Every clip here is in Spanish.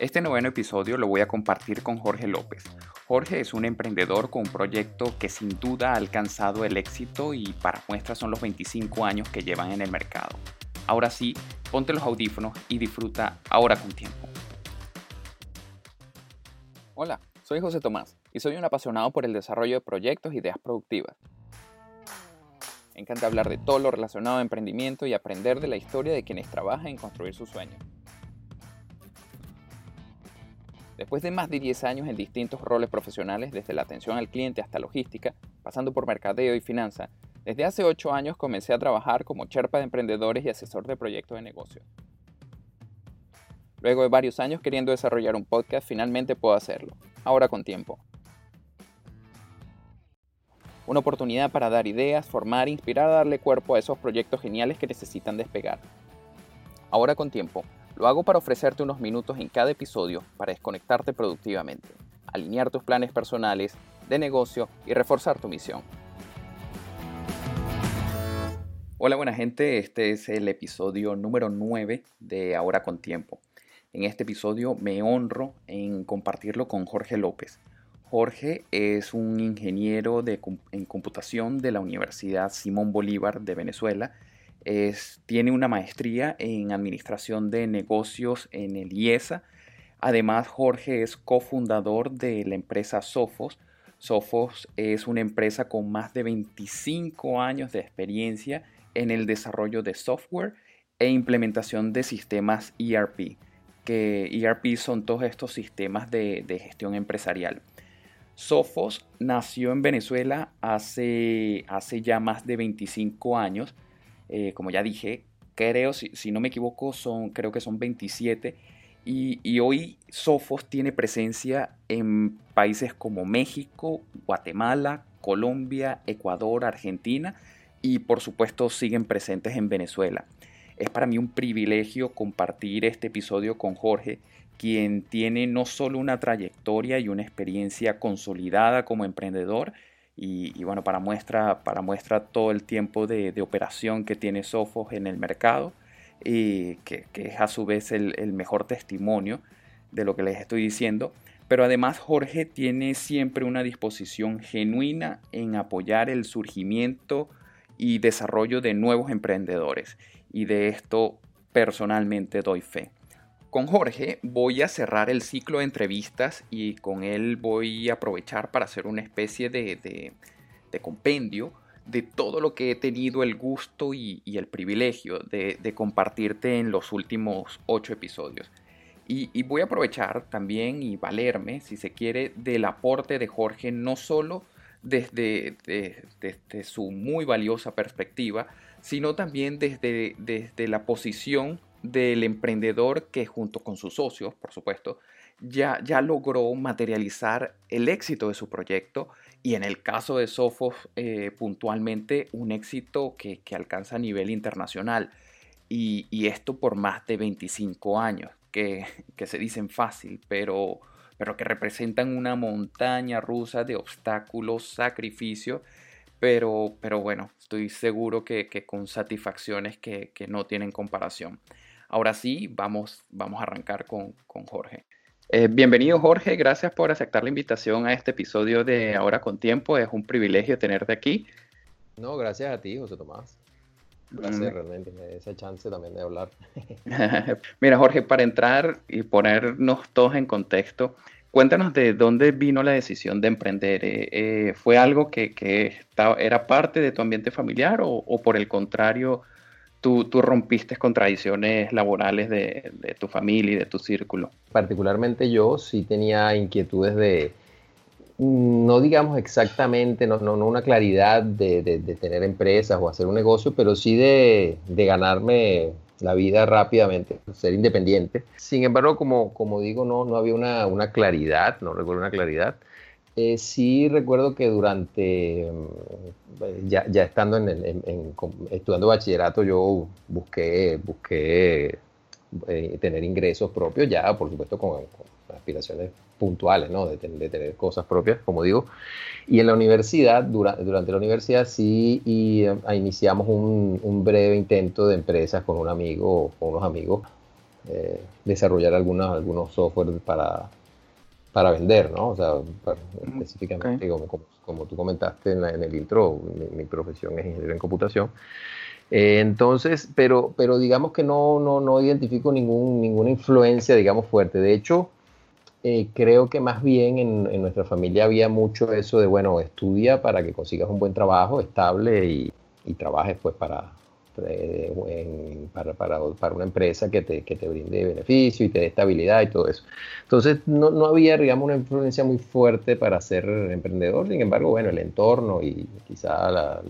Este noveno episodio lo voy a compartir con Jorge López. Jorge es un emprendedor con un proyecto que sin duda ha alcanzado el éxito y para muestra son los 25 años que llevan en el mercado. Ahora sí, ponte los audífonos y disfruta ahora con tiempo. Hola, soy José Tomás y soy un apasionado por el desarrollo de proyectos e ideas productivas. Me encanta hablar de todo lo relacionado a emprendimiento y aprender de la historia de quienes trabajan en construir sus sueños. Después de más de 10 años en distintos roles profesionales, desde la atención al cliente hasta logística, pasando por mercadeo y finanza, desde hace 8 años comencé a trabajar como cherpa de emprendedores y asesor de proyectos de negocio. Luego de varios años queriendo desarrollar un podcast, finalmente puedo hacerlo, ahora con tiempo. Una oportunidad para dar ideas, formar e inspirar darle cuerpo a esos proyectos geniales que necesitan despegar. Ahora con tiempo, lo hago para ofrecerte unos minutos en cada episodio para desconectarte productivamente, alinear tus planes personales, de negocio y reforzar tu misión. Hola buena gente, este es el episodio número 9 de Ahora con Tiempo. En este episodio me honro en compartirlo con Jorge López. Jorge es un ingeniero de, en computación de la Universidad Simón Bolívar de Venezuela tiene una maestría en Administración de Negocios en el IESA. Además, Jorge es cofundador de la empresa Sofos. Sofos es una empresa con más de 25 años de experiencia en el desarrollo de software e implementación de sistemas ERP, que ERP son todos estos sistemas de, gestión empresarial. Sofos nació en Venezuela hace, hace ya más de 25 años eh, como ya dije, creo, si, no me equivoco, son, creo que son 27. Y, hoy Sofos tiene presencia en países como México, Guatemala, Colombia, Ecuador, Argentina y por supuesto siguen presentes en Venezuela. Es para mí un privilegio compartir este episodio con Jorge, quien tiene no solo una trayectoria y una experiencia consolidada como emprendedor, y, bueno, para muestra, para muestra todo el tiempo de, operación que tiene Sofos en el mercado y que, es a su vez el, el, mejor testimonio de lo que les estoy diciendo. Pero además Jorge tiene siempre una disposición genuina en apoyar el surgimiento y desarrollo de nuevos emprendedores. Y de esto personalmente doy fe. Con Jorge voy a cerrar el ciclo de entrevistas y con él voy a aprovechar para hacer una especie de, compendio de todo lo que he tenido el gusto y, el privilegio de, compartirte en los últimos ocho episodios. Y, voy a aprovechar también y valerme, si se quiere, del aporte de Jorge, no solo desde, su muy valiosa perspectiva, sino también desde la posición del emprendedor que junto con sus socios, por supuesto, ya, ya logró materializar el éxito de su proyecto y en el caso de Sofos eh, puntualmente un éxito que, alcanza a nivel internacional y, esto por más de 25 años, que, se dicen fácil, pero, pero que representan una montaña rusa de obstáculos, sacrificios, pero, pero bueno, estoy seguro que, con satisfacciones que, que no tienen comparación. Ahora sí, vamos, vamos a arrancar con, Jorge. Eh, bienvenido Jorge, gracias por aceptar la invitación a este episodio de Ahora con Tiempo. Es un privilegio tenerte aquí. No, gracias a ti, José Tomás. Gracias mm. realmente, me esa chance también de hablar. Mira, Jorge, para entrar y ponernos todos en contexto, cuéntanos de dónde vino la decisión de emprender. Eh, eh, ¿Fue algo que, era parte de tu ambiente familiar o por el contrario tú, rompiste con tradiciones laborales de, tu familia y de tu círculo. Particularmente yo sí tenía inquietudes de, no digamos exactamente, no, no, una claridad de, tener empresas o hacer un negocio, pero sí de, ganarme la vida rápidamente, ser independiente. Sin embargo, como, como digo, no, no había una, una claridad, no recuerdo una claridad. Eh, sí recuerdo que durante, mm, ya, ya estando en, el, estudiando bachillerato, yo busqué, busqué eh, tener ingresos propios, ya por supuesto con, aspiraciones puntuales, ¿no? De, tener cosas propias, como digo. Y en la universidad, durante la universidad sí y, eh, iniciamos un, un, breve intento de empresas con un amigo, con unos amigos, eh, desarrollar algunos, algunos software para, para vender, ¿no? O sea, específicamente, como, tú comentaste en, el intro, mi, profesión es ingeniero en computación. Eh, entonces, pero, pero digamos que no, no, no identifico ningún, ninguna influencia, digamos, fuerte. De hecho, eh, creo que más bien en, en, nuestra familia había mucho eso de, bueno, estudia para que consigas un buen trabajo estable y, y trabajes pues para, para, para, para, una empresa que te, que te, brinde beneficio y te dé estabilidad y todo eso. Entonces no, no, había, digamos, una influencia muy fuerte para ser emprendedor, sin embargo, bueno, el entorno y quizá la,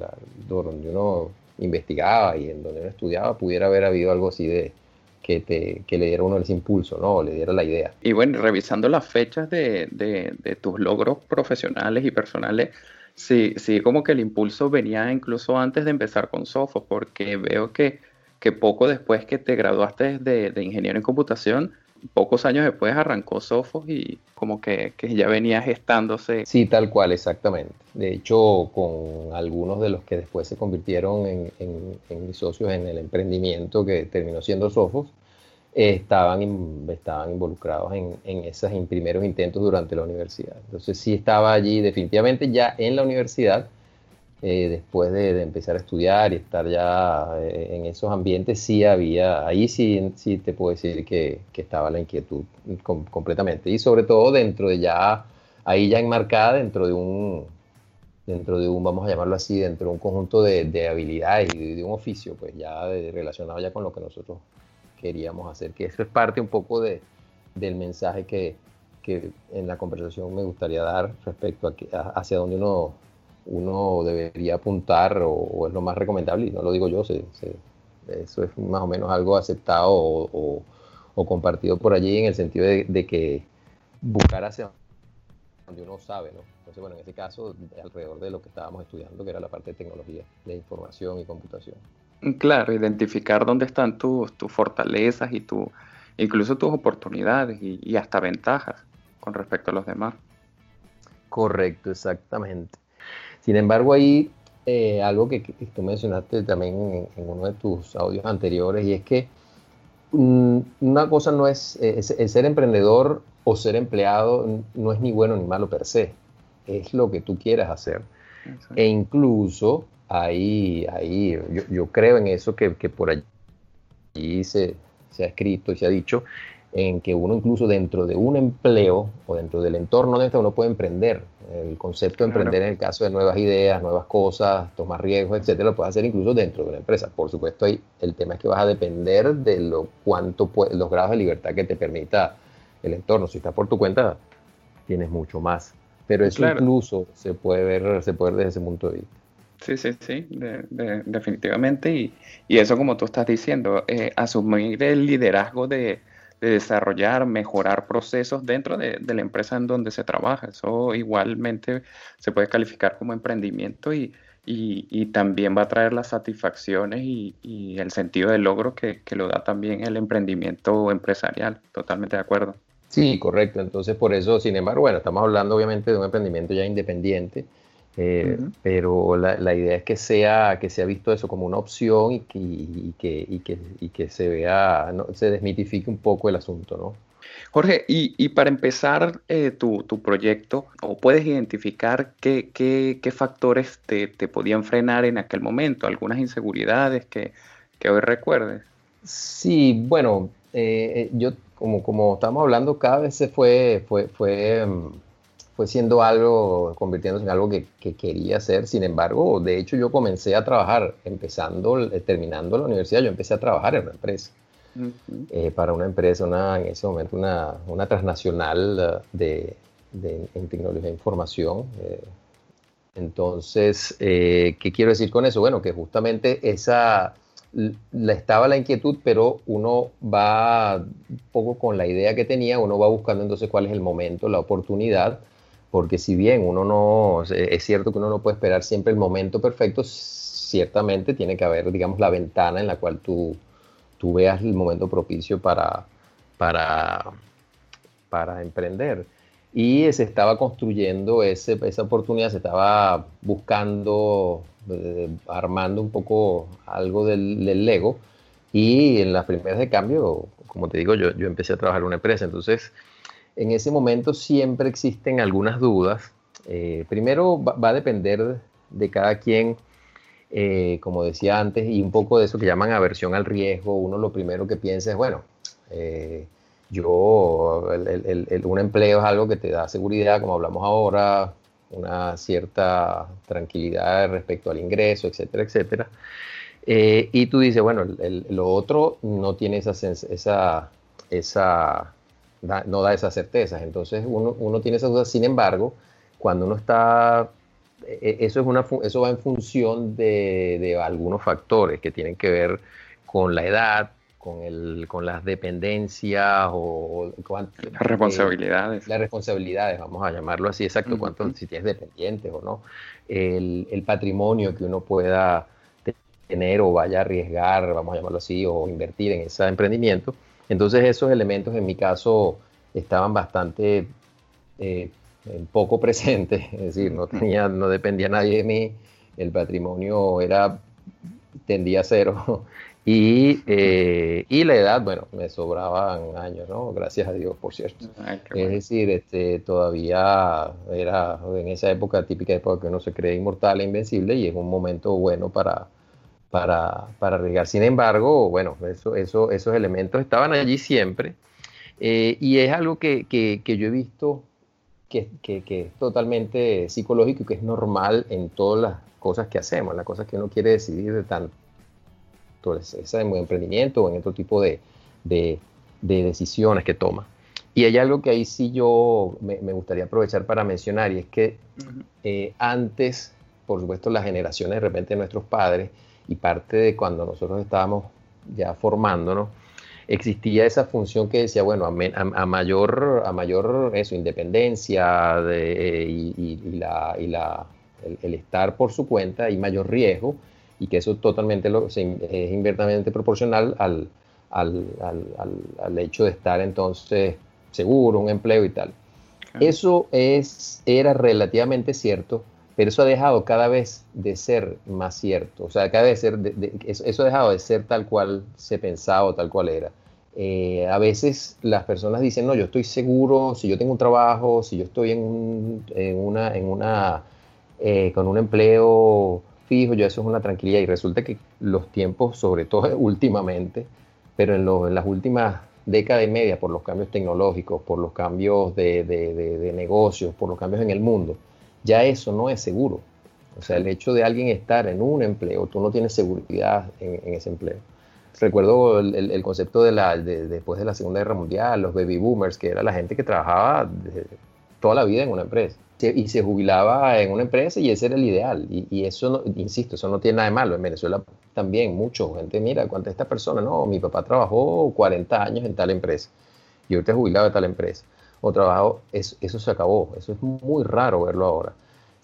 donde uno investigaba y en donde uno estudiaba pudiera haber habido algo así de, que, te, que, le diera uno ese impulso, ¿no? le diera la idea. Y bueno, revisando las fechas de, de, de, tus logros profesionales y personales, Sí, sí, como que el impulso venía incluso antes de empezar con Sophos, porque veo que, que poco después que te graduaste de, de, ingeniero en computación, pocos años después arrancó Sophos y como que, que, ya venía gestándose. Sí, tal cual, exactamente. De hecho, con algunos de los que después se convirtieron en, en, mis socios en el emprendimiento que terminó siendo Estaban, estaban involucrados en, en esos primeros intentos durante la universidad. Entonces sí estaba allí definitivamente ya en la universidad, eh, después de, empezar a estudiar y estar ya eh, en esos ambientes, sí había, ahí sí, sí te puedo decir que, que estaba la inquietud completamente. Y sobre todo dentro de ya, ahí ya enmarcada dentro de un, dentro de un, vamos a llamarlo así, dentro de un conjunto de, de habilidades y de, un oficio, pues ya relacionado ya con lo que nosotros queríamos hacer, que eso es parte un poco de, del mensaje que, que en la conversación me gustaría dar respecto a, hacia dónde uno, uno debería apuntar o, es lo más recomendable, y no lo digo yo, eso es más o menos algo aceptado o, o, compartido por allí en el sentido de, de, que buscar hacia donde uno sabe, ¿no? Entonces, bueno, en ese caso, alrededor de lo que estábamos estudiando, que era la parte de tecnología, de información y computación. Claro, identificar dónde están tus, tus fortalezas y tu, incluso tus oportunidades y, hasta ventajas con respecto a los demás. Correcto, exactamente. Sin embargo, ahí eh, algo que, tú mencionaste también en, uno de tus audios anteriores, y es que mm, una cosa no es, el ser emprendedor o ser empleado no es ni bueno ni malo per se, es lo que tú quieras hacer. E incluso ahí, ahí yo, yo, creo en eso que, que por allí se, se, ha escrito y se ha dicho, en que uno incluso dentro de un empleo o dentro del entorno de este uno puede emprender. El concepto de emprender en el caso de nuevas ideas, nuevas cosas, tomar riesgos, etcétera, lo puedes hacer incluso dentro de una empresa. Por supuesto, ahí el tema es que vas a depender de lo cuánto los grados de libertad que te permita el entorno. Si estás por tu cuenta, tienes mucho más. Pero eso incluso se puede ver, se puede ver desde ese punto de vista. Sí, sí, sí, definitivamente. Y, y, eso, como tú estás diciendo, eh, asumir el liderazgo de, desarrollar, mejorar procesos dentro de, la empresa en donde se trabaja. Eso igualmente se puede calificar como emprendimiento y, y también va a traer las satisfacciones y, el sentido de logro que, que lo da también el emprendimiento empresarial. Totalmente de acuerdo. Sí, correcto. Entonces, por eso, sin embargo, bueno, estamos hablando obviamente de un emprendimiento ya independiente eh, pero la, la, idea es que sea, que sea visto eso como una opción y que, y que, y que, y que se vea, ¿no? se desmitifique un poco el asunto, ¿no? Jorge, y, y para empezar eh, tu, tu, proyecto, ¿o puedes identificar qué, qué, qué factores te, te, podían frenar en aquel momento? ¿Algunas inseguridades que, que hoy recuerdes? Sí, bueno, eh, yo como, como estamos hablando, cada vez se fue, fue, fue mm, fue siendo algo, convirtiéndose en algo que, quería hacer. Sin embargo, de hecho yo comencé a trabajar, empezando, eh, terminando la universidad, yo empecé a trabajar en una empresa. Eh, para una empresa, una, en ese momento una, una transnacional eh, de, en tecnología de información. entonces, ¿qué quiero decir con eso? Bueno, que justamente esa, la, estaba la inquietud, pero uno va un poco con la idea que tenía, uno va buscando entonces cuál es el momento, la oportunidad porque si bien uno no, es cierto que uno no puede esperar siempre el momento perfecto, ciertamente tiene que haber, digamos, la ventana en la cual tú, tú veas el momento propicio para, para, para emprender. Y se estaba construyendo ese, esa oportunidad, se estaba buscando, eh, armando un poco algo del, Lego Y en las primeras de cambio, como te digo, yo, yo empecé a trabajar en una empresa. Entonces, en ese momento siempre existen algunas dudas. Eh, primero va, a depender de cada quien, eh, como decía antes, y un poco de eso que llaman aversión al riesgo. Uno lo primero que piensa es, bueno, eh, yo, un empleo es algo que te da seguridad, como hablamos ahora, una cierta tranquilidad respecto al ingreso, etcétera, etcétera. y tú dices, bueno, lo otro no tiene esa, esa, esa no da esas certezas. Entonces uno, tiene esas dudas. Sin embargo, cuando uno está, e, e, eso, es una, eso va en función de, algunos factores que tienen que ver con la edad, con, el, con las dependencias o, las responsabilidades. las responsabilidades, vamos a llamarlo así, exacto, cuánto, si tienes dependientes o no, el, el, patrimonio que uno pueda tener o vaya a arriesgar, vamos a llamarlo así, o invertir en ese emprendimiento. Entonces esos elementos en mi caso estaban bastante eh, poco presentes, es decir, no, tenía, no dependía nadie de mí, el patrimonio era, tendía a cero y, eh, y la edad, bueno, me sobraban años, ¿no? Gracias a Dios, por cierto. es decir, este, todavía era en esa época típica época que uno se cree inmortal e invencible y es un momento bueno para, para, para arriesgar. Sin embargo, bueno, eso, eso, esos elementos estaban allí siempre eh, y es algo que, que, yo he visto que, que, es totalmente psicológico y que es normal en todas las cosas que hacemos, las cosas que uno quiere decidir de tanto ese emprendimiento o en otro tipo de, de, decisiones que toma. Y hay algo que ahí sí yo me, gustaría aprovechar para mencionar y es que eh, antes, por supuesto, las generaciones de repente de nuestros padres, y parte de cuando nosotros estábamos ya formándonos, existía esa función que decía, bueno, a, mayor, a mayor eso, independencia de, y, la, y la, el, estar por su cuenta y mayor riesgo, y que eso totalmente lo, es inmediatamente proporcional al, al, al, hecho de estar entonces seguro, un empleo y tal. Eso es, era relativamente cierto pero eso ha dejado cada vez de ser más cierto, o sea, cada vez ser, eso, ha dejado de ser tal cual se pensaba o tal cual era. Eh, a veces las personas dicen, no, yo estoy seguro, si yo tengo un trabajo, si yo estoy en, una, eh, con un empleo fijo, yo eso es una tranquilidad y resulta que los tiempos, sobre todo últimamente, pero en, en las últimas décadas y media, por los cambios tecnológicos, por los cambios de, de negocios, por los cambios en el mundo, ya eso no es seguro. O sea, el hecho de alguien estar en un empleo, tú no tienes seguridad en, ese empleo. Recuerdo el, concepto de la, después de la Segunda Guerra Mundial, los baby boomers, que era la gente que trabajaba toda la vida en una empresa y se jubilaba en una empresa y ese era el ideal. Y, eso, no, insisto, eso no tiene nada de malo. En Venezuela también, mucho gente, mira, ¿cuánta esta persona? No, mi papá trabajó 40 años en tal empresa y ahorita es jubilado de tal empresa o trabajo, eso, eso se acabó. Eso es muy raro verlo ahora.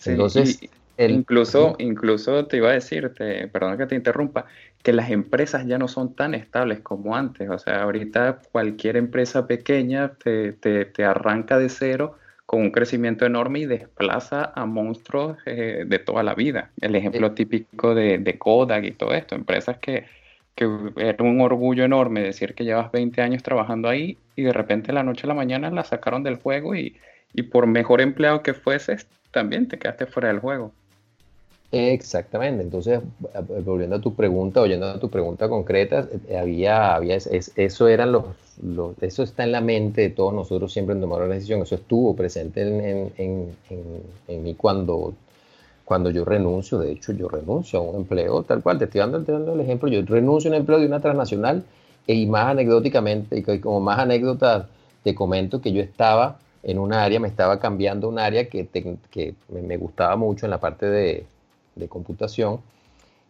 Entonces, incluso, incluso te iba a decir, perdona que te interrumpa, que las empresas ya no son tan estables como antes. O sea, ahorita cualquier empresa pequeña te, te, arranca de cero con un crecimiento enorme y desplaza a monstruos eh, de toda la vida. El ejemplo típico de, de Kodak y todo esto, empresas que que era un orgullo enorme decir que llevas 20 años trabajando ahí y de repente la noche a la mañana la sacaron del juego y, y por mejor empleado que fueses, también te quedaste fuera del juego. Exactamente, entonces volviendo a tu pregunta, oyendo a tu pregunta concreta, eh, había, había eso eran los, eso está en la mente de todos nosotros siempre en tomar una decisión, eso estuvo presente en, en, en, en mí cuando cuando yo renuncio, de hecho yo renuncio a un empleo, tal cual, te estoy dando, el ejemplo, yo renuncio a un empleo de una transnacional y más anecdóticamente, y como más anécdota, te comento que yo estaba en un área, me estaba cambiando un área que, que me gustaba mucho en la parte de, de computación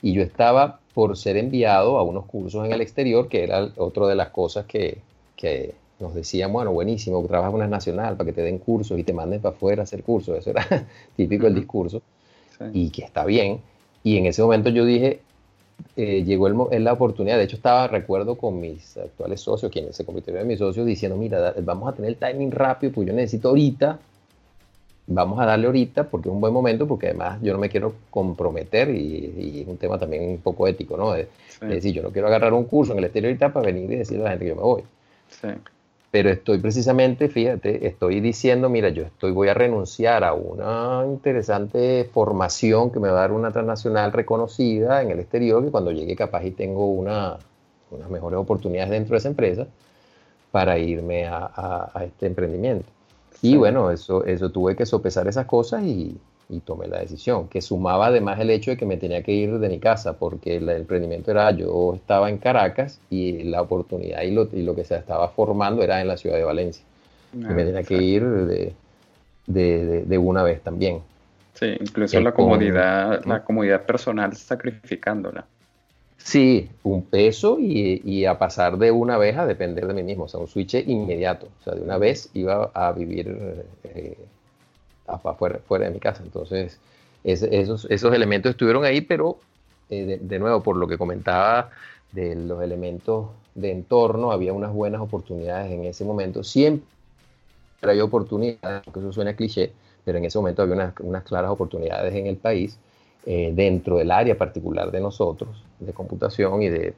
y yo estaba por ser enviado a unos cursos en el exterior, que era otra de las cosas que, que nos decían, bueno, buenísimo, trabajas en una nacional para que te den cursos y te manden para afuera a hacer cursos, eso era típico el discurso y que está bien. Y en ese momento yo dije, eh, llegó el, la oportunidad, de hecho estaba, recuerdo, con mis actuales socios, quienes se convirtieron en mis socios, diciendo, mira, vamos a tener el timing rápido, pues yo necesito ahorita vamos a darle ahorita porque es un buen momento, porque además yo no me quiero comprometer y, es un tema también un poco ético, ¿no? Es decir, yo no quiero agarrar un curso en el exterior ahorita para venir y decirle a la gente que yo me voy. Sí. Pero estoy precisamente, fíjate, estoy diciendo, mira, yo estoy, voy a renunciar a una interesante formación que me va a dar una transnacional reconocida en el exterior, que cuando llegue capaz y tengo una, unas mejores oportunidades dentro de esa empresa para irme a este emprendimiento. Y bueno, eso, eso tuve que sopesar esas cosas y, tomé la decisión, que sumaba además el hecho de que me tenía que ir de mi casa, porque el emprendimiento era, yo estaba en Caracas y la oportunidad y lo, y lo que se estaba formando era en la ciudad de Valencia. y me tenía que ir de, de, de, una vez también. Sí, incluso la comodidad, la comodidad personal sacrificándola. Sí, un peso y, a pasar de una vez a depender de mí mismo, o sea, un switch inmediato. O sea, de una vez iba a vivir eh, fuera, de mi casa. Entonces, esos, esos elementos estuvieron ahí, pero eh, de, nuevo, por lo que comentaba de los elementos de entorno, había unas buenas oportunidades en ese momento. Siempre hay oportunidades, porque eso suena cliché, pero en ese momento había unas, unas claras oportunidades en el país eh, dentro del área particular de nosotros, de computación y de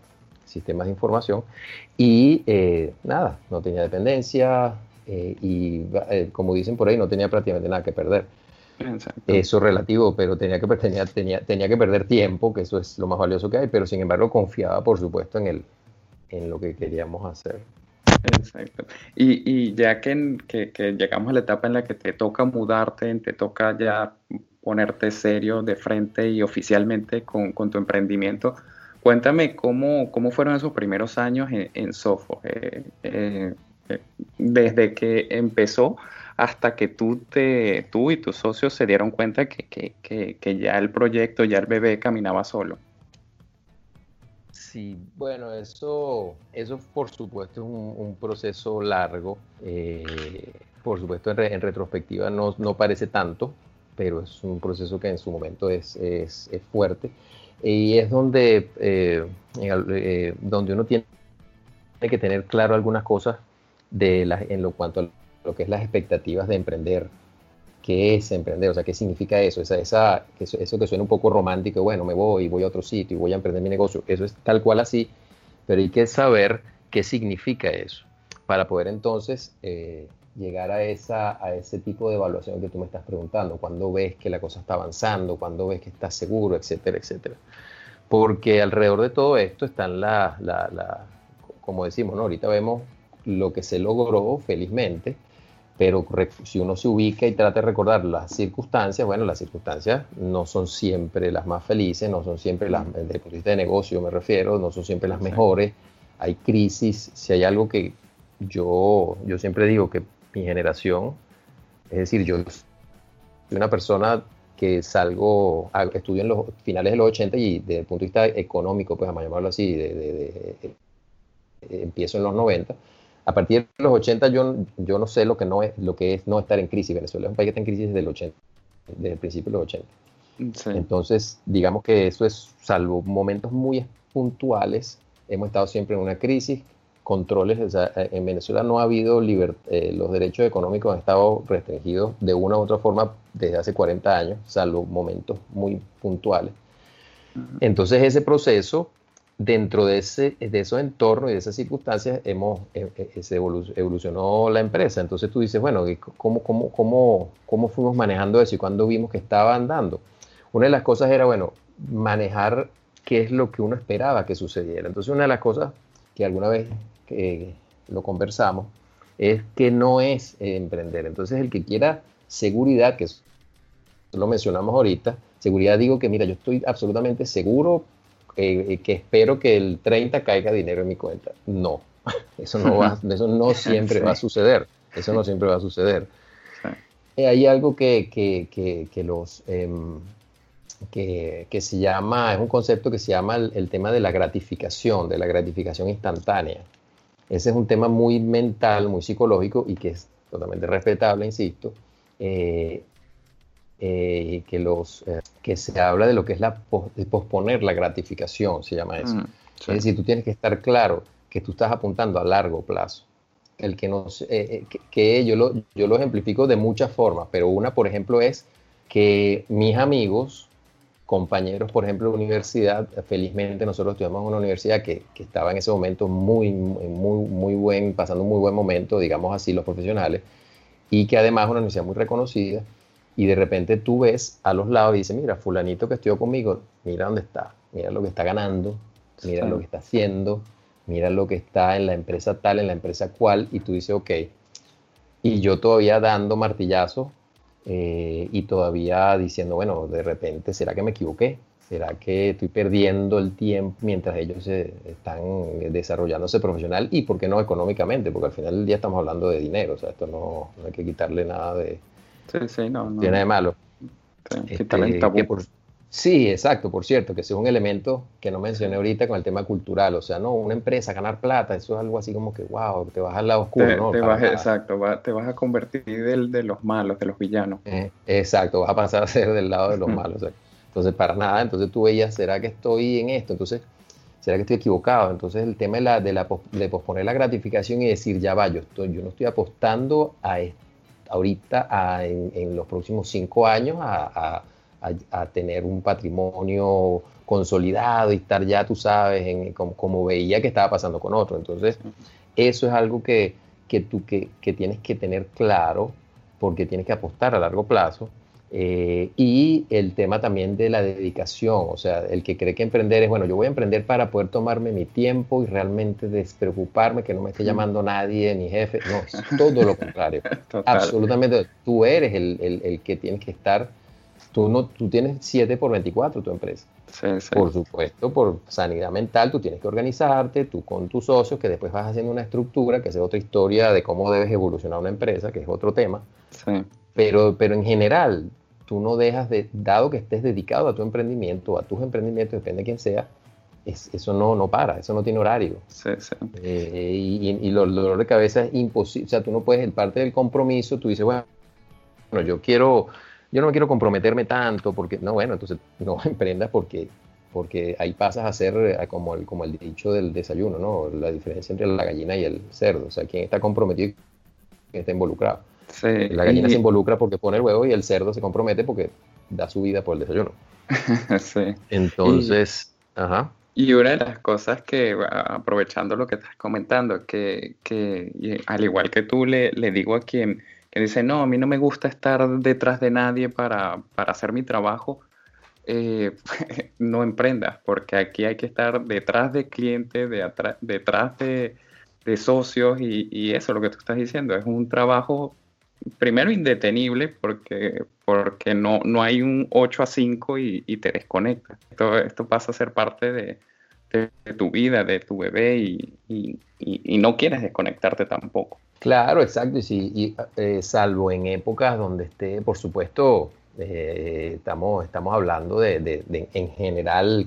sistemas de información. Y eh, nada, no tenía dependencia eh, y como dicen por ahí, no tenía prácticamente nada que perder. Eso es relativo, pero tenía que, tenía, tenía, tenía que perder tiempo, que eso es lo más valioso que hay, pero sin embargo confiaba, por supuesto, en, el, en lo que queríamos hacer. Exacto. Y, y ya que, que, que, llegamos a la etapa en la que te toca mudarte, te toca ya ponerte serio de frente y oficialmente con, tu emprendimiento. Cuéntame cómo, cómo fueron esos primeros años en, en Sofo, eh, eh, eh, desde que empezó hasta que tú, te, tú y tus socios se dieron cuenta que, ya el proyecto, ya el bebé caminaba solo. Sí, bueno, eso, eso por supuesto es un, proceso largo. por supuesto, en, retrospectiva no, no, parece tanto, pero es un proceso que en su momento es, es, es fuerte. Y es donde, eh, eh, donde uno tiene que tener claro algunas cosas de la, en lo cuanto a lo que es las expectativas de emprender. ¿Qué es emprender? O sea, ¿qué significa eso? Esa, esa, eso, eso que suena un poco romántico, bueno, me voy, voy a otro sitio y voy a emprender mi negocio. Eso es tal cual así, pero hay que saber qué significa eso para poder entonces eh, llegar a, esa, a ese tipo de evaluación que tú me estás preguntando, cuando ves que la cosa está avanzando, cuando ves que estás seguro, etcétera, etcétera. Porque alrededor de todo esto están la, la, la como decimos, ¿no? ahorita vemos lo que se logró felizmente, pero si uno se ubica y trata de recordar las circunstancias, bueno, las circunstancias no son siempre las más felices, no son siempre las, desde el punto de vista de negocio me refiero, no son siempre las mejores, hay crisis, si hay algo que yo, yo siempre digo que mi generación, es decir, yo soy una persona que salgo, estudio en los finales de los 80 y desde el punto de vista económico, pues vamos a llamarlo así, de, empiezo en los 90. A partir de los 80 yo, yo no sé lo que, no es, lo que es no estar en crisis. Venezuela es un país que está en crisis desde el, 80, desde el principio de los 80. Entonces, digamos que eso es, salvo momentos muy puntuales, hemos estado siempre en una crisis controles. Eh, en Venezuela no ha habido eh, los derechos económicos han estado restringidos de una u otra forma desde hace 40 años, salvo momentos muy puntuales. Entonces ese proceso, dentro de, ese, de esos entornos y de esas circunstancias, hemos, eh, se evolucionó la empresa. Entonces tú dices, bueno, ¿cómo, cómo, cómo, ¿cómo fuimos manejando eso y cuándo vimos que estaba andando? Una de las cosas era, bueno, manejar qué es lo que uno esperaba que sucediera. Entonces una de las cosas que alguna vez que lo conversamos, es que no es emprender. Entonces, el que quiera seguridad, que lo mencionamos ahorita, seguridad digo que, mira, yo estoy absolutamente seguro eh, que espero que el 30 caiga dinero en mi cuenta. No, eso no, va, eso no siempre va a suceder. Eso no siempre va a suceder. Eh, hay algo que, que, que, los... Em, que, que, se llama, es un concepto que se llama el, tema de la gratificación, de la gratificación instantánea. Ese es un tema muy mental, muy psicológico y que es totalmente respetable, insisto. Eh, eh, que, los, eh, que se habla de lo que es la posponer la gratificación, se llama eso. Mm, es decir, tú tienes que estar claro que tú estás apuntando a largo plazo. el que nos, eh, que, yo, lo, yo lo ejemplifico de muchas formas, pero una, por ejemplo, es que mis amigos, compañeros, por ejemplo, de universidad, felizmente nosotros estudiamos en una universidad que, que, estaba en ese momento muy, muy, muy buen, pasando un muy buen momento, digamos así, los profesionales, y que además es una universidad muy reconocida, y de repente tú ves a los lados y dices, mira, fulanito que estudió conmigo, mira dónde está, mira lo que está ganando, mira lo que está haciendo, mira lo que está en la empresa tal, en la empresa cual, y tú dices, ok, y yo todavía dando martillazo eh, y todavía diciendo, bueno, de repente, ¿será que me equivoqué? ¿Será que estoy perdiendo el tiempo mientras ellos están desarrollándose profesional y por qué no económicamente? Porque al final del día estamos hablando de dinero, o sea, esto no, hay que quitarle nada de... Sí, sí, no, no. Tiene de malo. Sí, este, por, sí, exacto, por cierto, que es un elemento que no mencioné ahorita con el tema cultural, o sea, no, una empresa, ganar plata, eso es algo así como que, wow, te vas al lado oscuro, ¿no? Te vas, exacto, te vas a convertir del, de los malos, de los villanos. Eh, exacto, vas a pasar a ser del lado de los malos. Entonces, para nada, entonces tú veías, ¿será que estoy en esto? Entonces, ¿será que estoy equivocado? Entonces, el tema de, la, de, la, de posponer la gratificación y decir, ya va, yo, estoy, yo no estoy apostando a ahorita, a, en, los próximos cinco años, a, a, tener un patrimonio consolidado y estar ya, tú sabes, en, como, veía que estaba pasando con otro. Entonces, eso es algo que, que tú que, que tienes que tener claro porque tienes que apostar a largo plazo eh, y el tema también de la dedicación, o sea, el que cree que emprender es, bueno, yo voy a emprender para poder tomarme mi tiempo y realmente despreocuparme, que no me esté llamando nadie, ni jefe, no, es todo lo contrario. Absolutamente, tú eres el, el, el, que tienes que estar, tú, no, tú tienes 7 por 24 tu empresa. Sí, sí. Por supuesto, por sanidad mental, tú tienes que organizarte, tú con tus socios, que después vas haciendo una estructura, que es otra historia de cómo debes evolucionar una empresa, que es otro tema. Sí. Pero, pero en general, tú no dejas de, dado que estés dedicado a tu emprendimiento, a tus emprendimientos, depende de quién sea, eso no, no para, eso no tiene horario. Sí, sí. Eh, y, y, el dolor de cabeza es imposible, o sea, tú no puedes, el parte del compromiso, tú dices, bueno, yo quiero, yo no me quiero comprometerme tanto, porque, no, bueno, entonces no emprendas porque, porque ahí pasas a ser eh, como el, como el dicho del desayuno, ¿no? La diferencia entre la gallina y el cerdo, o sea, quién está comprometido y quién está involucrado la gallina se involucra porque pone el huevo y el cerdo se compromete porque da su vida por el desayuno. sí. Entonces, y, ajá. Y una de las cosas que, aprovechando lo que estás comentando, que, que al igual que tú le, le digo a quien que dice, no, a mí no me gusta estar detrás de nadie para, para hacer mi trabajo, eh, no emprendas, porque aquí hay que estar detrás de clientes, de detrás de, de socios y, y, eso, lo que tú estás diciendo, es un trabajo primero indetenible porque, porque no, no hay un 8 a 5 y, te desconectas. Esto, esto pasa a ser parte de, tu vida, de tu bebé y, no quieres desconectarte tampoco. Claro, exacto. Y, sí, eh, salvo en épocas donde esté, por supuesto, eh, estamos, estamos hablando de, en general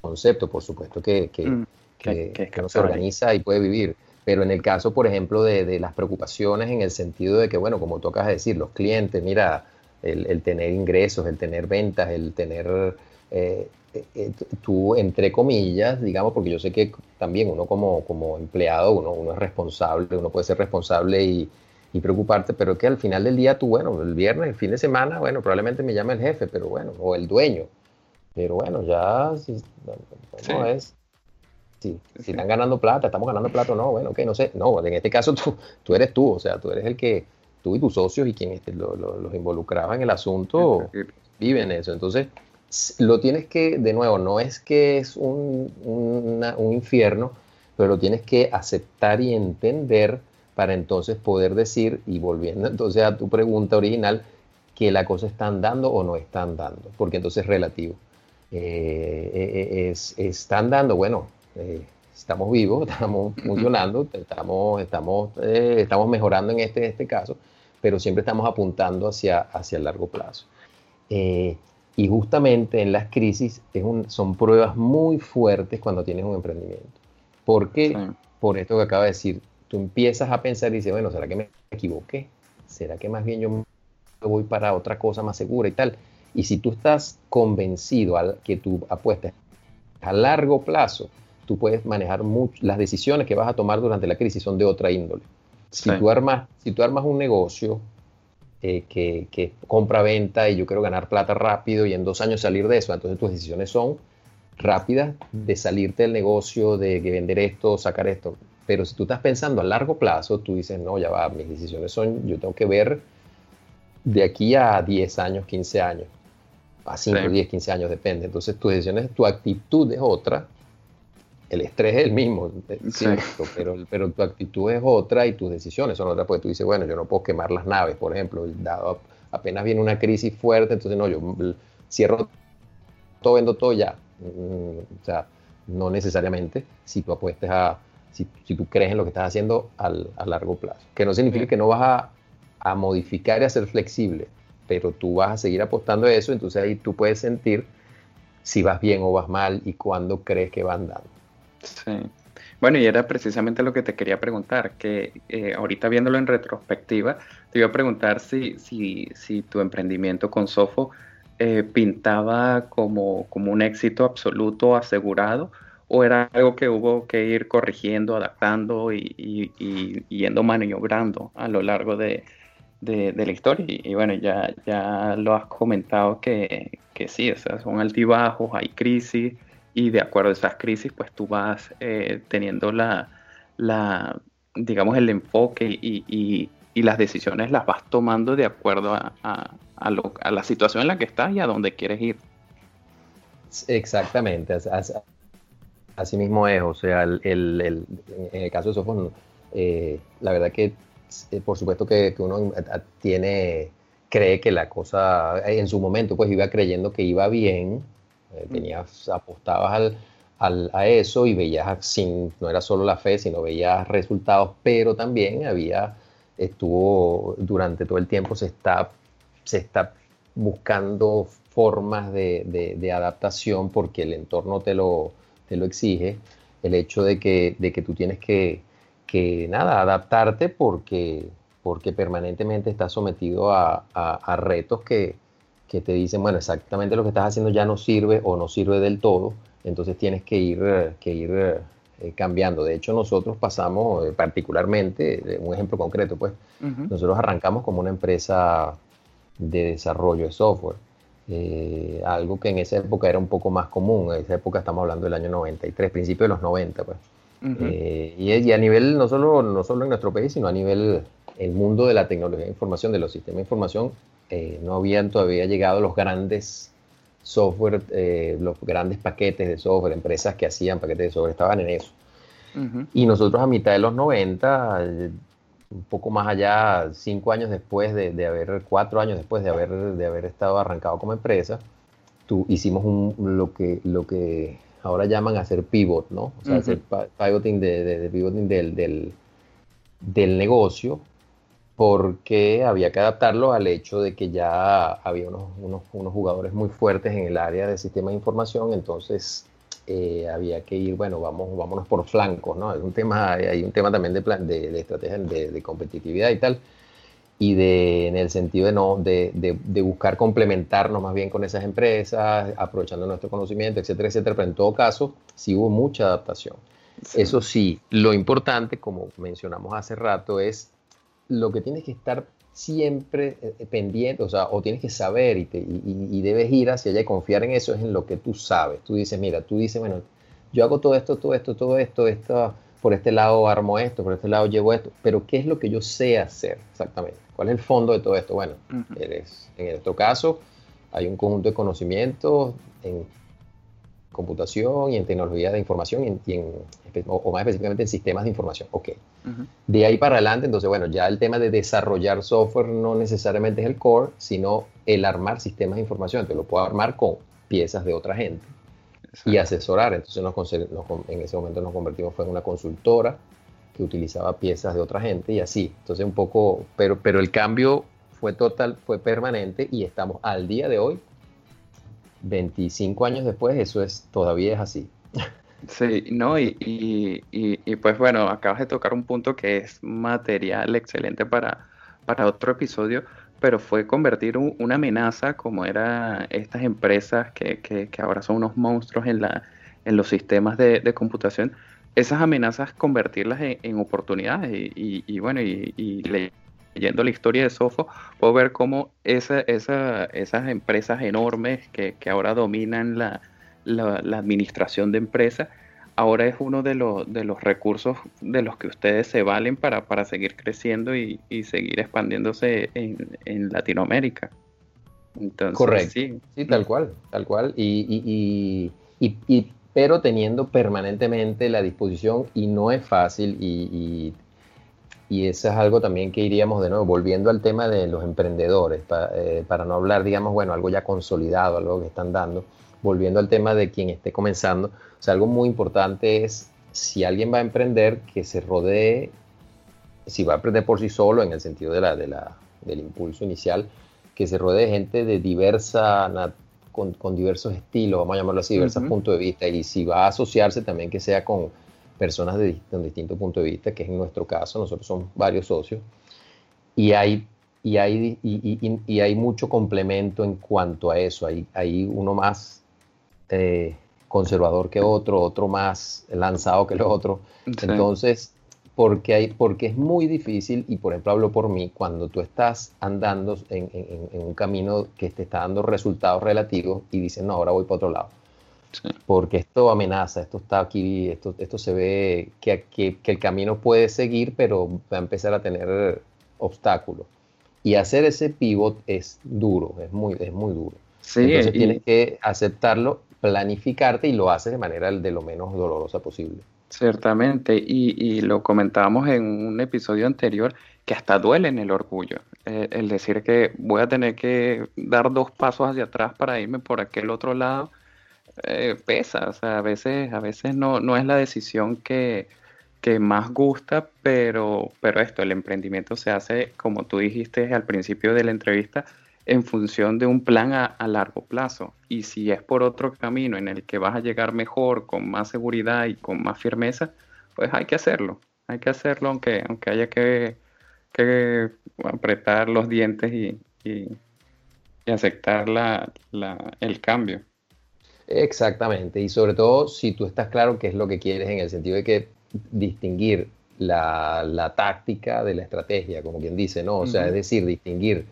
concepto, por supuesto que, que, mm, que, no se organiza y puede vivir. Pero en el caso, por ejemplo, de, las preocupaciones en el sentido de que, bueno, como tú acabas de decir, los clientes, mira, el, tener ingresos, el tener ventas, el tener, eh, eh, tú, entre comillas, digamos, porque yo sé que también uno como, como empleado, uno, uno es responsable, uno puede ser responsable y, y preocuparte, pero que al final del día tú, bueno, el viernes, el fin de semana, bueno, probablemente me llame el jefe, pero bueno, o el dueño, pero bueno, ya, si, no es si, están ganando plata, estamos ganando plata o no, bueno, ok, no sé, no, en este caso tú, tú eres tú, o sea, tú eres el que, tú y tus socios y quien este, los involucraba en el asunto, viven eso, entonces lo tienes que, de nuevo, no es que es un, un infierno, pero lo tienes que aceptar y entender para entonces poder decir, y volviendo entonces a tu pregunta original, que la cosa está andando o no está andando, porque entonces es relativo. Eh, eh, eh, es, están dando, bueno, eh, estamos vivos, estamos funcionando, estamos, estamos, eh, estamos mejorando en este, este caso, pero siempre estamos apuntando hacia, hacia el largo plazo. Eh, y justamente en las crisis es un, son pruebas muy fuertes cuando tienes un emprendimiento. ¿Por qué? Por esto que acaba de decir, tú empiezas a pensar y dices, bueno, ¿será que me equivoqué? ¿Será que más bien yo me voy para otra cosa más segura y tal? Y si tú estás convencido que tu apuesta a largo plazo, tú puedes manejar mucho, las decisiones que vas a tomar durante la crisis son de otra índole. Si, tú, armas, si tú armas un negocio eh, que, que compra-venta y yo quiero ganar plata rápido y en dos años salir de eso, entonces tus decisiones son rápidas de salirte del negocio, de vender esto, sacar esto. Pero si tú estás pensando a largo plazo, tú dices, no, ya va, mis decisiones son, yo tengo que ver de aquí a 10 años, 15 años, a 5, 10, 15 años, depende. Entonces tu decisiones, tu actitud es otra, el estrés es el mismo, eh, pero, pero tu actitud es otra y tus decisiones son otras, porque tú dices, bueno, yo no puedo quemar las naves, por ejemplo, dado apenas viene una crisis fuerte, entonces no, yo cierro todo, vendo todo ya. Mm, o sea, no necesariamente si tú apuestes a si, tú crees en lo que estás haciendo a largo plazo. Que no significa que no vas a, modificar y a ser flexible, pero tú vas a seguir apostando a eso, entonces ahí tú puedes sentir si vas bien o vas mal y cuándo crees que va andando. Sí. Bueno, y era precisamente lo que te quería preguntar, que eh, ahorita viéndolo en retrospectiva, te iba a preguntar si, si, si tu emprendimiento con Sofo eh, pintaba como, como un éxito absoluto asegurado o era algo que hubo que ir corrigiendo, adaptando y, yendo maniobrando a lo largo de, la historia. Y, bueno, ya, ya lo has comentado que, sí, o sea, son altibajos, hay crisis y de acuerdo a esas crisis, pues tú vas eh, teniendo la, la, digamos, el enfoque y, las decisiones las vas tomando de acuerdo a, a, la situación en la que estás y a dónde quieres ir. Exactamente. Así mismo es, o sea, el, en el caso de Sofos, eh, la verdad que eh, por supuesto que, uno tiene, cree que la cosa en su momento pues iba creyendo que iba bien. Tenías, apostabas al, a eso y veías, sin, no era solo la fe, sino veías resultados, pero también había, estuvo durante todo el tiempo se está, se está buscando formas de, de adaptación porque el entorno te lo te lo exige, el hecho de que, de que tú tienes que, que, nada, adaptarte porque, porque permanentemente estás sometido a, a, retos que, que, te dicen, bueno, exactamente lo que estás haciendo ya no sirve o no sirve del todo, entonces tienes que ir, que ir eh, cambiando. De hecho, nosotros pasamos, eh, particularmente, un ejemplo concreto, pues, nosotros arrancamos como una empresa de desarrollo de software. Eh, algo que en esa época era un poco más común, en esa época estamos hablando del año 93, principio de los 90, pues. Eh, y, a nivel, no solo, no solo en nuestro país, sino a nivel, el mundo de la tecnología de información, de los sistemas de información, eh, no habían todavía llegado los grandes software, los grandes paquetes de software, empresas que hacían paquetes de software, estaban en eso. Y nosotros a mitad de los 90 un poco más allá, cinco años después de, haber, cuatro años después de haber, de haber estado arrancado como empresa, tú, hicimos un, lo, que, lo que ahora llaman hacer pivot, ¿no? O sea, hacer pivoting, de, pivoting del, del, del, negocio, porque había que adaptarlo al hecho de que ya había unos, unos, unos jugadores muy fuertes en el área de sistemas de información, entonces eh, había que ir, bueno, vamos, vámonos por flancos, ¿no? Es un tema, hay un tema también de, plan, de, estrategia de, competitividad y tal, y de, en el sentido de, no, de, de, buscar complementarnos más bien con esas empresas, aprovechando nuestro conocimiento, etcétera, etcétera, pero en todo caso sí hubo mucha adaptación. Eso sí, lo importante, como mencionamos hace rato, es lo que tienes que estar siempre eh, eh, pendiente, o sea, o tienes que saber y, y, debes ir hacia allá y confiar en eso, es en lo que tú sabes. Tú dices, mira, tú dices, bueno, yo hago todo esto, todo esto, todo esto, esto, por este lado armo esto, por este lado llevo esto, pero ¿qué es lo que yo sé hacer exactamente? ¿Cuál es el fondo de todo esto? Bueno, eres, en nuestro caso, hay un conjunto de conocimientos en computación y en tecnología de información y en, o, más específicamente en sistemas de información. Ok. De ahí para adelante, entonces, bueno, ya el tema de desarrollar software no necesariamente es el core, sino el armar sistemas de información. Te lo puedo armar con piezas de otra gente y asesorar. Entonces, en ese momento nos convertimos en una consultora que utilizaba piezas de otra gente y así. Entonces, un poco, pero, pero el cambio fue total, fue permanente y estamos al día de hoy 25 años después eso es todavía es así. Sí, no, y, y, pues bueno, acabas de tocar un punto que es material excelente para, para otro episodio, pero fue convertir una amenaza como eran estas empresas que, que, ahora son unos monstruos en la, en los sistemas de, computación, esas amenazas convertirlas en, oportunidades. Y, bueno, y, leyendo la historia de Sofo, puedo ver cómo esa, esas empresas enormes que, ahora dominan la, la, administración de empresas, ahora es uno de los, de los recursos de los que ustedes se valen para, para seguir creciendo y, seguir expandiéndose en, en Latinoamérica. Correcto. Sí. tal cual, tal cual. Y, y, pero teniendo permanentemente la disposición y no es fácil y, y, eso es algo también que iríamos de nuevo, volviendo al tema de los emprendedores, eh, para no hablar, digamos, bueno, algo ya consolidado, algo que están dando, volviendo al tema de quien esté comenzando, o sea, algo muy importante es si alguien va a emprender, que se rodee, si va a emprender por sí solo, en el sentido de la, de la, del impulso inicial, que se rodee de gente de diversa, con, diversos estilos, vamos a llamarlo así, diversos puntos de vista, y si va a asociarse también que sea con personas de, distintos puntos de vista, que es en nuestro caso, nosotros somos varios socios, y hay, y hay, y, hay mucho complemento en cuanto a eso, hay, hay uno más eh, conservador que otro, otro más lanzado que el otro, entonces porque, hay, porque es muy difícil, y por ejemplo hablo por mí, cuando tú estás andando en, un camino que te está dando resultados relativos y dices, no, ahora voy para otro lado. Porque esto amenaza, esto está aquí, esto, esto se ve que, que, el camino puede seguir, pero va a empezar a tener obstáculos. Y hacer ese pivot es duro, es muy, es muy duro. Entonces tienes que aceptarlo, planificarte y lo haces de manera de lo menos dolorosa posible. Ciertamente, y, lo comentábamos en un episodio anterior, que hasta duele en el orgullo. Eh, el decir que voy a tener que dar dos pasos hacia atrás para irme por aquel otro lado, eh, pesa. O sea, a veces, a veces no, no es la decisión que, que más gusta, pero, pero esto, el emprendimiento se hace, como tú dijiste al principio de la entrevista, en función de un plan a, largo plazo. Y si es por otro camino en el que vas a llegar mejor, con más seguridad y con más firmeza, pues hay que hacerlo. Hay que hacerlo aunque, aunque haya que, apretar los dientes y, aceptar la, el cambio. Exactamente. Y sobre todo si tú estás claro qué es lo que quieres en el sentido de que distinguir la, táctica de la estrategia, como quien dice, ¿no? O sea, es decir, distinguir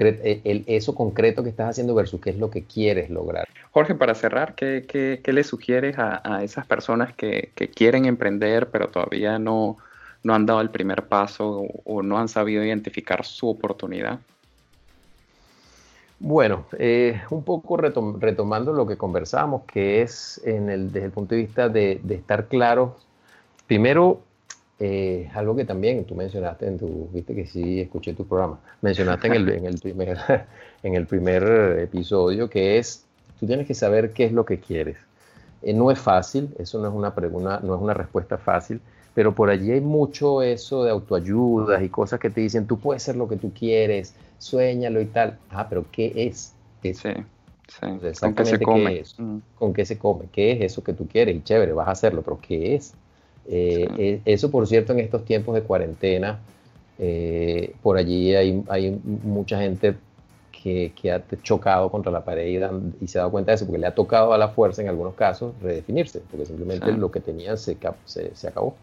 eh, el, eso concreto que estás haciendo versus qué es lo que quieres lograr. Jorge, para cerrar, ¿qué, qué, le sugieres a, esas personas que, quieren emprender pero todavía no, no han dado el primer paso o, no han sabido identificar su oportunidad? Bueno, eh, un poco retomando lo que conversamos, que es en el, desde el punto de vista de, estar claro, primero eh, algo que también tú mencionaste en tu, viste que sí escuché tu programa, mencionaste en el, en el, primer, en el primer episodio, que es, tú tienes que saber qué es lo que quieres. Eh, no es fácil, eso no es una pregunta, no es una respuesta fácil, pero por allí hay mucho eso de autoayudas y cosas que te dicen, tú puedes ser lo que tú quieres, sueñalo y tal. Ah, pero ¿qué es? eso? Sí, sí. ¿Con qué se come? Mm. ¿Con qué se come? ¿Qué es eso que tú quieres? Y chévere, vas a hacerlo, pero ¿qué es? Eh, eh, eso, por cierto, en estos tiempos de cuarentena, eh, por allí hay, hay, mucha gente que, que, ha chocado contra la pared y, se ha dado cuenta de eso, porque le ha tocado a la fuerza en algunos casos redefinirse, porque simplemente lo que tenía se, se, se acabó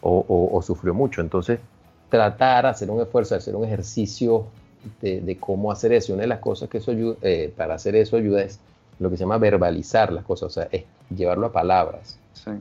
o, o, sufrió mucho. Entonces, tratar, hacer un esfuerzo, hacer un ejercicio de, de cómo hacer eso. Una de las cosas que eso ayuda, para hacer eso ayuda es lo que se llama verbalizar las cosas, o sea, es llevarlo a palabras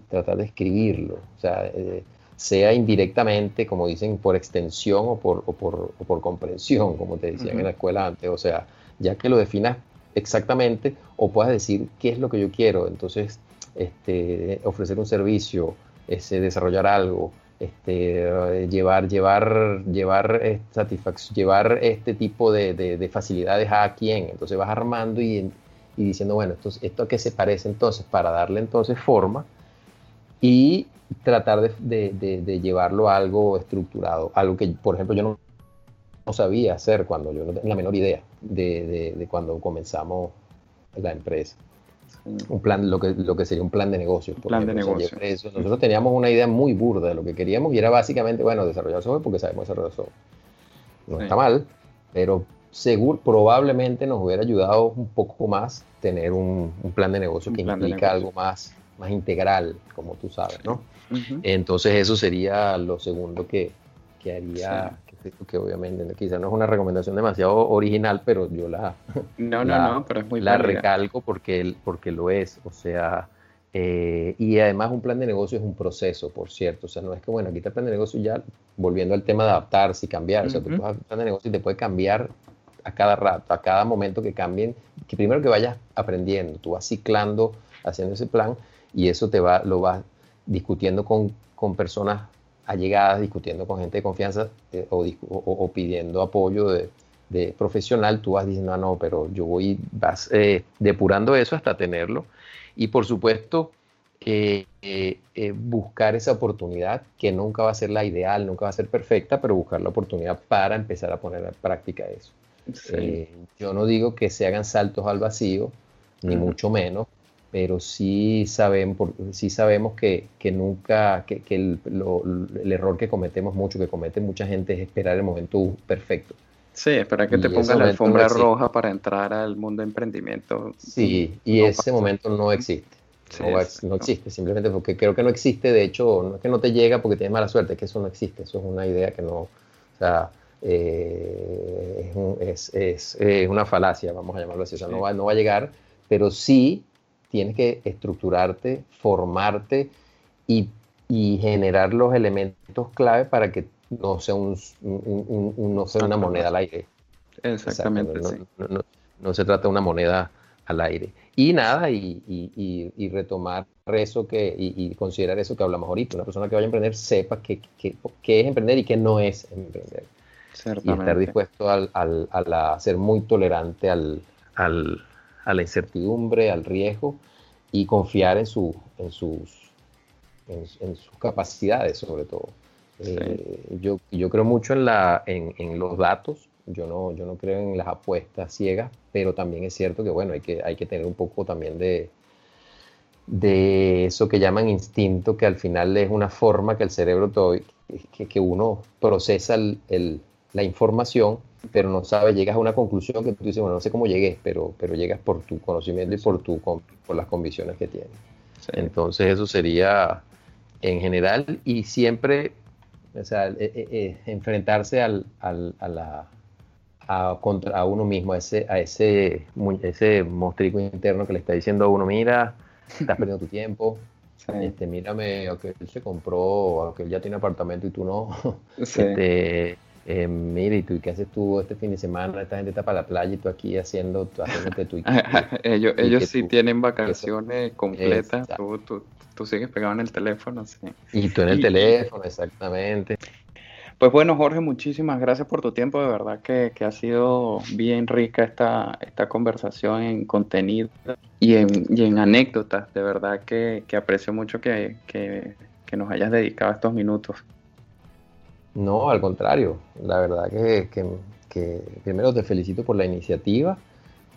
tratar de escribirlo, o sea, eh, sea indirectamente, como dicen, por extensión o por, o por, o por comprensión, como te decían en la escuela antes, o sea, ya que lo definas exactamente o puedas decir qué es lo que yo quiero, entonces este, ofrecer un servicio, ese, desarrollar algo, este, llevar, llevar, llevar, eh, llevar este tipo de, de, facilidades a quien, entonces vas armando y, y diciendo, bueno, esto, esto a qué se parece entonces para darle entonces forma y tratar de, llevarlo a algo estructurado, algo que, por ejemplo, yo no, sabía hacer cuando yo no tenía la menor idea de, cuando comenzamos la empresa. Un plan, lo que, lo que sería un plan de negocios. Plan de negocio. Nosotros teníamos una idea muy burda de lo que queríamos y era básicamente, bueno, desarrollar software porque sabemos desarrollar software. No está mal, pero seguro, probablemente nos hubiera ayudado un poco más tener un, plan de negocio que implica algo más, más integral, como tú sabes, ¿no? Entonces eso sería lo segundo que, que haría, que, obviamente quizá no es una recomendación demasiado original, pero yo la, no, no, no, pero es muy la recalco porque, porque lo es, o sea, eh, y además un plan de negocio es un proceso, por cierto, o sea, no es que, bueno, aquí está el plan de negocio ya, volviendo al tema de adaptarse y cambiar, o sea, tú puedes plan de negocio y te puede cambiar a cada rato, a cada momento que cambien, que primero que vayas aprendiendo, tú vas ciclando, haciendo ese plan y eso te va, lo vas discutiendo con, con personas allegadas, discutiendo con gente de confianza eh, o, pidiendo apoyo de, de, profesional, tú vas diciendo, ah, no, pero yo voy, vas eh, depurando eso hasta tenerlo. Y por supuesto, eh, buscar esa oportunidad, que nunca va a ser la ideal, nunca va a ser perfecta, pero buscar la oportunidad para empezar a poner en práctica eso. yo no digo que se hagan saltos al vacío, ni mucho menos, pero sí, sabemos, sí sabemos que, que nunca, que, que el, el, error que cometemos mucho, que comete mucha gente es esperar el momento perfecto. Sí, esperar que te pongan la alfombra roja para entrar al mundo de emprendimiento. Sí, y ese momento no existe. no, existe, simplemente porque creo que no existe, de hecho, no es que no te llega porque tienes mala suerte, es que eso no existe, eso es una idea que no, o sea, eh, es, es, es, una falacia, vamos a llamarlo así, o sea, no, va, no va a llegar, pero sí tienes que estructurarte, formarte y, generar los elementos clave para que no sea, un, no sea una moneda al aire. Exactamente. No, se trata de una moneda al aire. Y nada, y, retomar eso que, y, considerar eso que hablamos ahorita. Una persona que vaya a emprender sepa qué es emprender y qué no es emprender. Y estar dispuesto al, a ser muy tolerante al, a la incertidumbre, al riesgo y confiar en, su, en, sus, en, sus capacidades sobre todo. Eh, yo, yo creo mucho en, la, en, en, los datos, yo no, yo no creo en las apuestas ciegas, pero también es cierto que bueno, hay que, hay que tener un poco también de, de eso que llaman instinto, que al final es una forma que el cerebro, todo, que, que uno procesa el, la información pero no sabes, llegas a una conclusión que tú dices, bueno, no sé cómo llegué, pero, pero llegas por tu conocimiento y por, tu, por las convicciones que tienes. Entonces eso sería en general y siempre, o sea, eh, eh, eh, enfrentarse al, al, a la a, contra, a uno mismo, a ese, a ese, ese monstruo interno que le está diciendo a uno, mira, estás perdiendo tu tiempo, este, mírame, aunque él se compró, aunque él ya tiene apartamento y tú no, este, eh, mira, ¿y tú qué haces tú este fin de semana? Esta gente está para la playa y tú aquí haciendo, tú haciéndote tu... ellos ellos sí tienen vacaciones completas, tú, tú, tú, sigues pegado en el teléfono, sí. Y tú en el teléfono, exactamente. Pues bueno, Jorge, muchísimas gracias por tu tiempo. De verdad que, que ha sido bien rica esta, esta conversación en contenido y en, y en anécdotas. De verdad que, que aprecio mucho que, que, nos hayas dedicado estos minutos. No, al contrario. La verdad que, que, primero te felicito por la iniciativa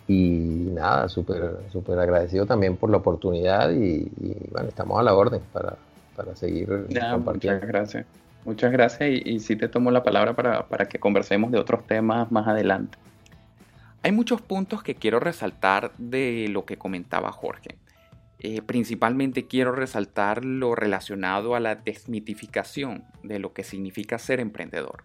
y nada, súper super agradecido también por la oportunidad y, bueno, estamos a la orden para, para seguir compartiendo. Muchas gracias. Muchas gracias y, y sí te tomo la palabra para, para que conversemos de otros temas más adelante. Hay muchos puntos que quiero resaltar de lo que comentaba Jorge. Eh, principalmente quiero resaltar lo relacionado a la desmitificación de lo que significa ser emprendedor.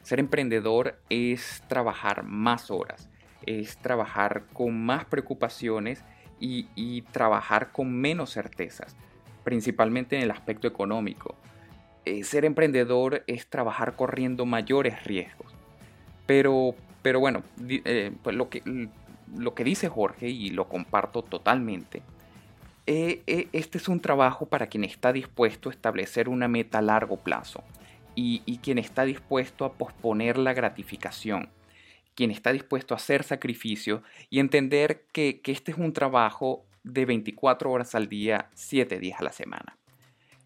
Ser emprendedor es trabajar más horas, es trabajar con más preocupaciones y, trabajar con menos certezas, principalmente en el aspecto económico. Eh, ser emprendedor es trabajar corriendo mayores riesgos. Pero, pero bueno, eh, pues lo, que, lo que dice Jorge, y lo comparto totalmente, eh, eh, este es un trabajo para quien está dispuesto a establecer una meta a largo plazo y, quien está dispuesto a posponer la gratificación, quien está dispuesto a hacer sacrificio y entender que, este es un trabajo de 24 horas al día, 7 días a la semana.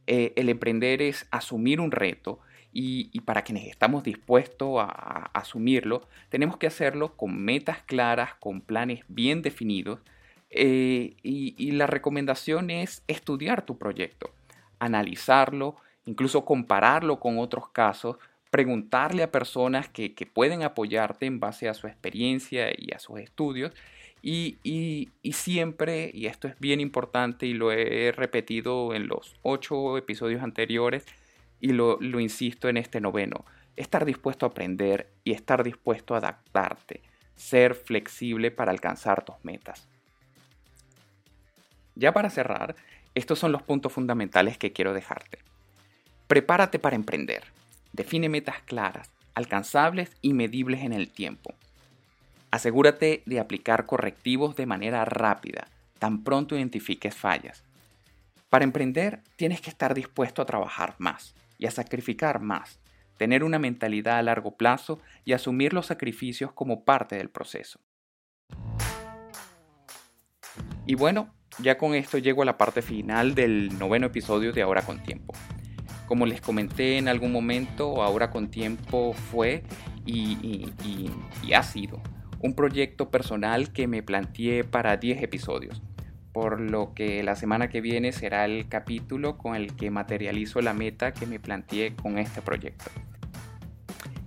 Eh, el emprender es asumir un reto y, para quienes estamos dispuestos a, a, asumirlo, tenemos que hacerlo con metas claras, con planes bien definidos eh, y, la recomendación es estudiar tu proyecto, analizarlo, incluso compararlo con otros casos preguntarle a personas que, pueden apoyarte en base a su experiencia y a sus estudios. Y, siempre, y esto es bien importante y lo he repetido en los ocho episodios anteriores y lo, lo insisto en este noveno, estar dispuesto a aprender y estar dispuesto a adaptarte, ser flexible para alcanzar tus metas. Ya para cerrar, estos son los puntos fundamentales que quiero dejarte. Prepárate para emprender. Define metas claras, alcanzables y medibles en el tiempo. Asegúrate de aplicar correctivos de manera rápida, tan pronto identifiques fallas. Para emprender tienes que estar dispuesto a trabajar más y a sacrificar más, tener una mentalidad a largo plazo y asumir los sacrificios como parte del proceso. Y bueno, ya con esto llego a la parte final del noveno episodio de Ahora con Tiempo. Como les comenté en algún momento, Ahora con Tiempo fue y, ha sido un proyecto personal que me planteé para 10 episodios, por lo que la semana que viene será el capítulo con el que materializo la meta que me planteé con este proyecto.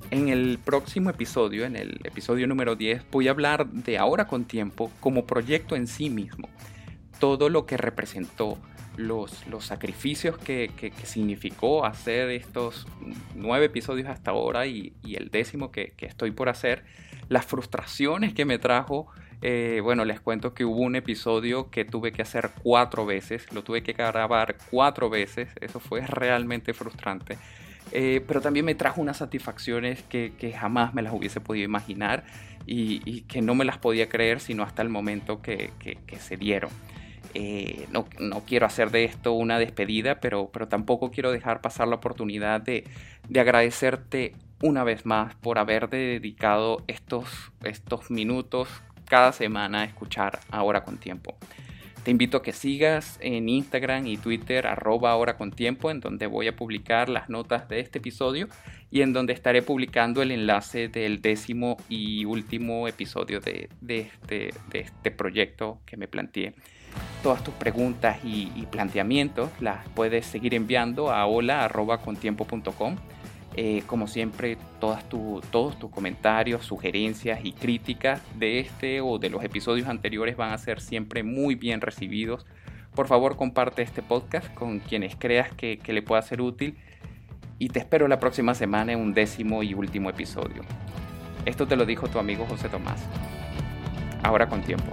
En el próximo episodio, en el episodio número 10, voy a hablar de Ahora con Tiempo como proyecto en sí mismo todo lo que representó, los, los sacrificios que, significó hacer estos nueve episodios hasta ahora y, el décimo que, estoy por hacer, las frustraciones que me trajo. Eh, bueno, les cuento que hubo un episodio que tuve que hacer cuatro veces, lo tuve que grabar cuatro veces, eso fue realmente frustrante. Eh, pero también me trajo unas satisfacciones que, jamás me las hubiese podido imaginar y, que no me las podía creer sino hasta el momento que se dieron. Eh, no, quiero hacer de esto una despedida, pero, pero tampoco quiero dejar pasar la oportunidad de, agradecerte una vez más por haberte dedicado estos, estos minutos cada semana a escuchar Ahora con Tiempo. Te invito a que sigas en Instagram y Twitter arroba ahora con tiempo, en donde voy a publicar las notas de este episodio y en donde estaré publicando el enlace del décimo y último episodio de, este, de este proyecto que me planteé. Todas tus preguntas y, planteamientos las puedes seguir enviando a hola.contiempo.com. Eh, como siempre, todos tus comentarios, sugerencias y críticas de este o de los episodios anteriores van a ser siempre muy bien recibidos. Por favor, comparte este podcast con quienes creas que, que le pueda ser útil y te espero la próxima semana en un décimo y último episodio. Esto te lo dijo tu amigo José Tomás. Ahora con tiempo.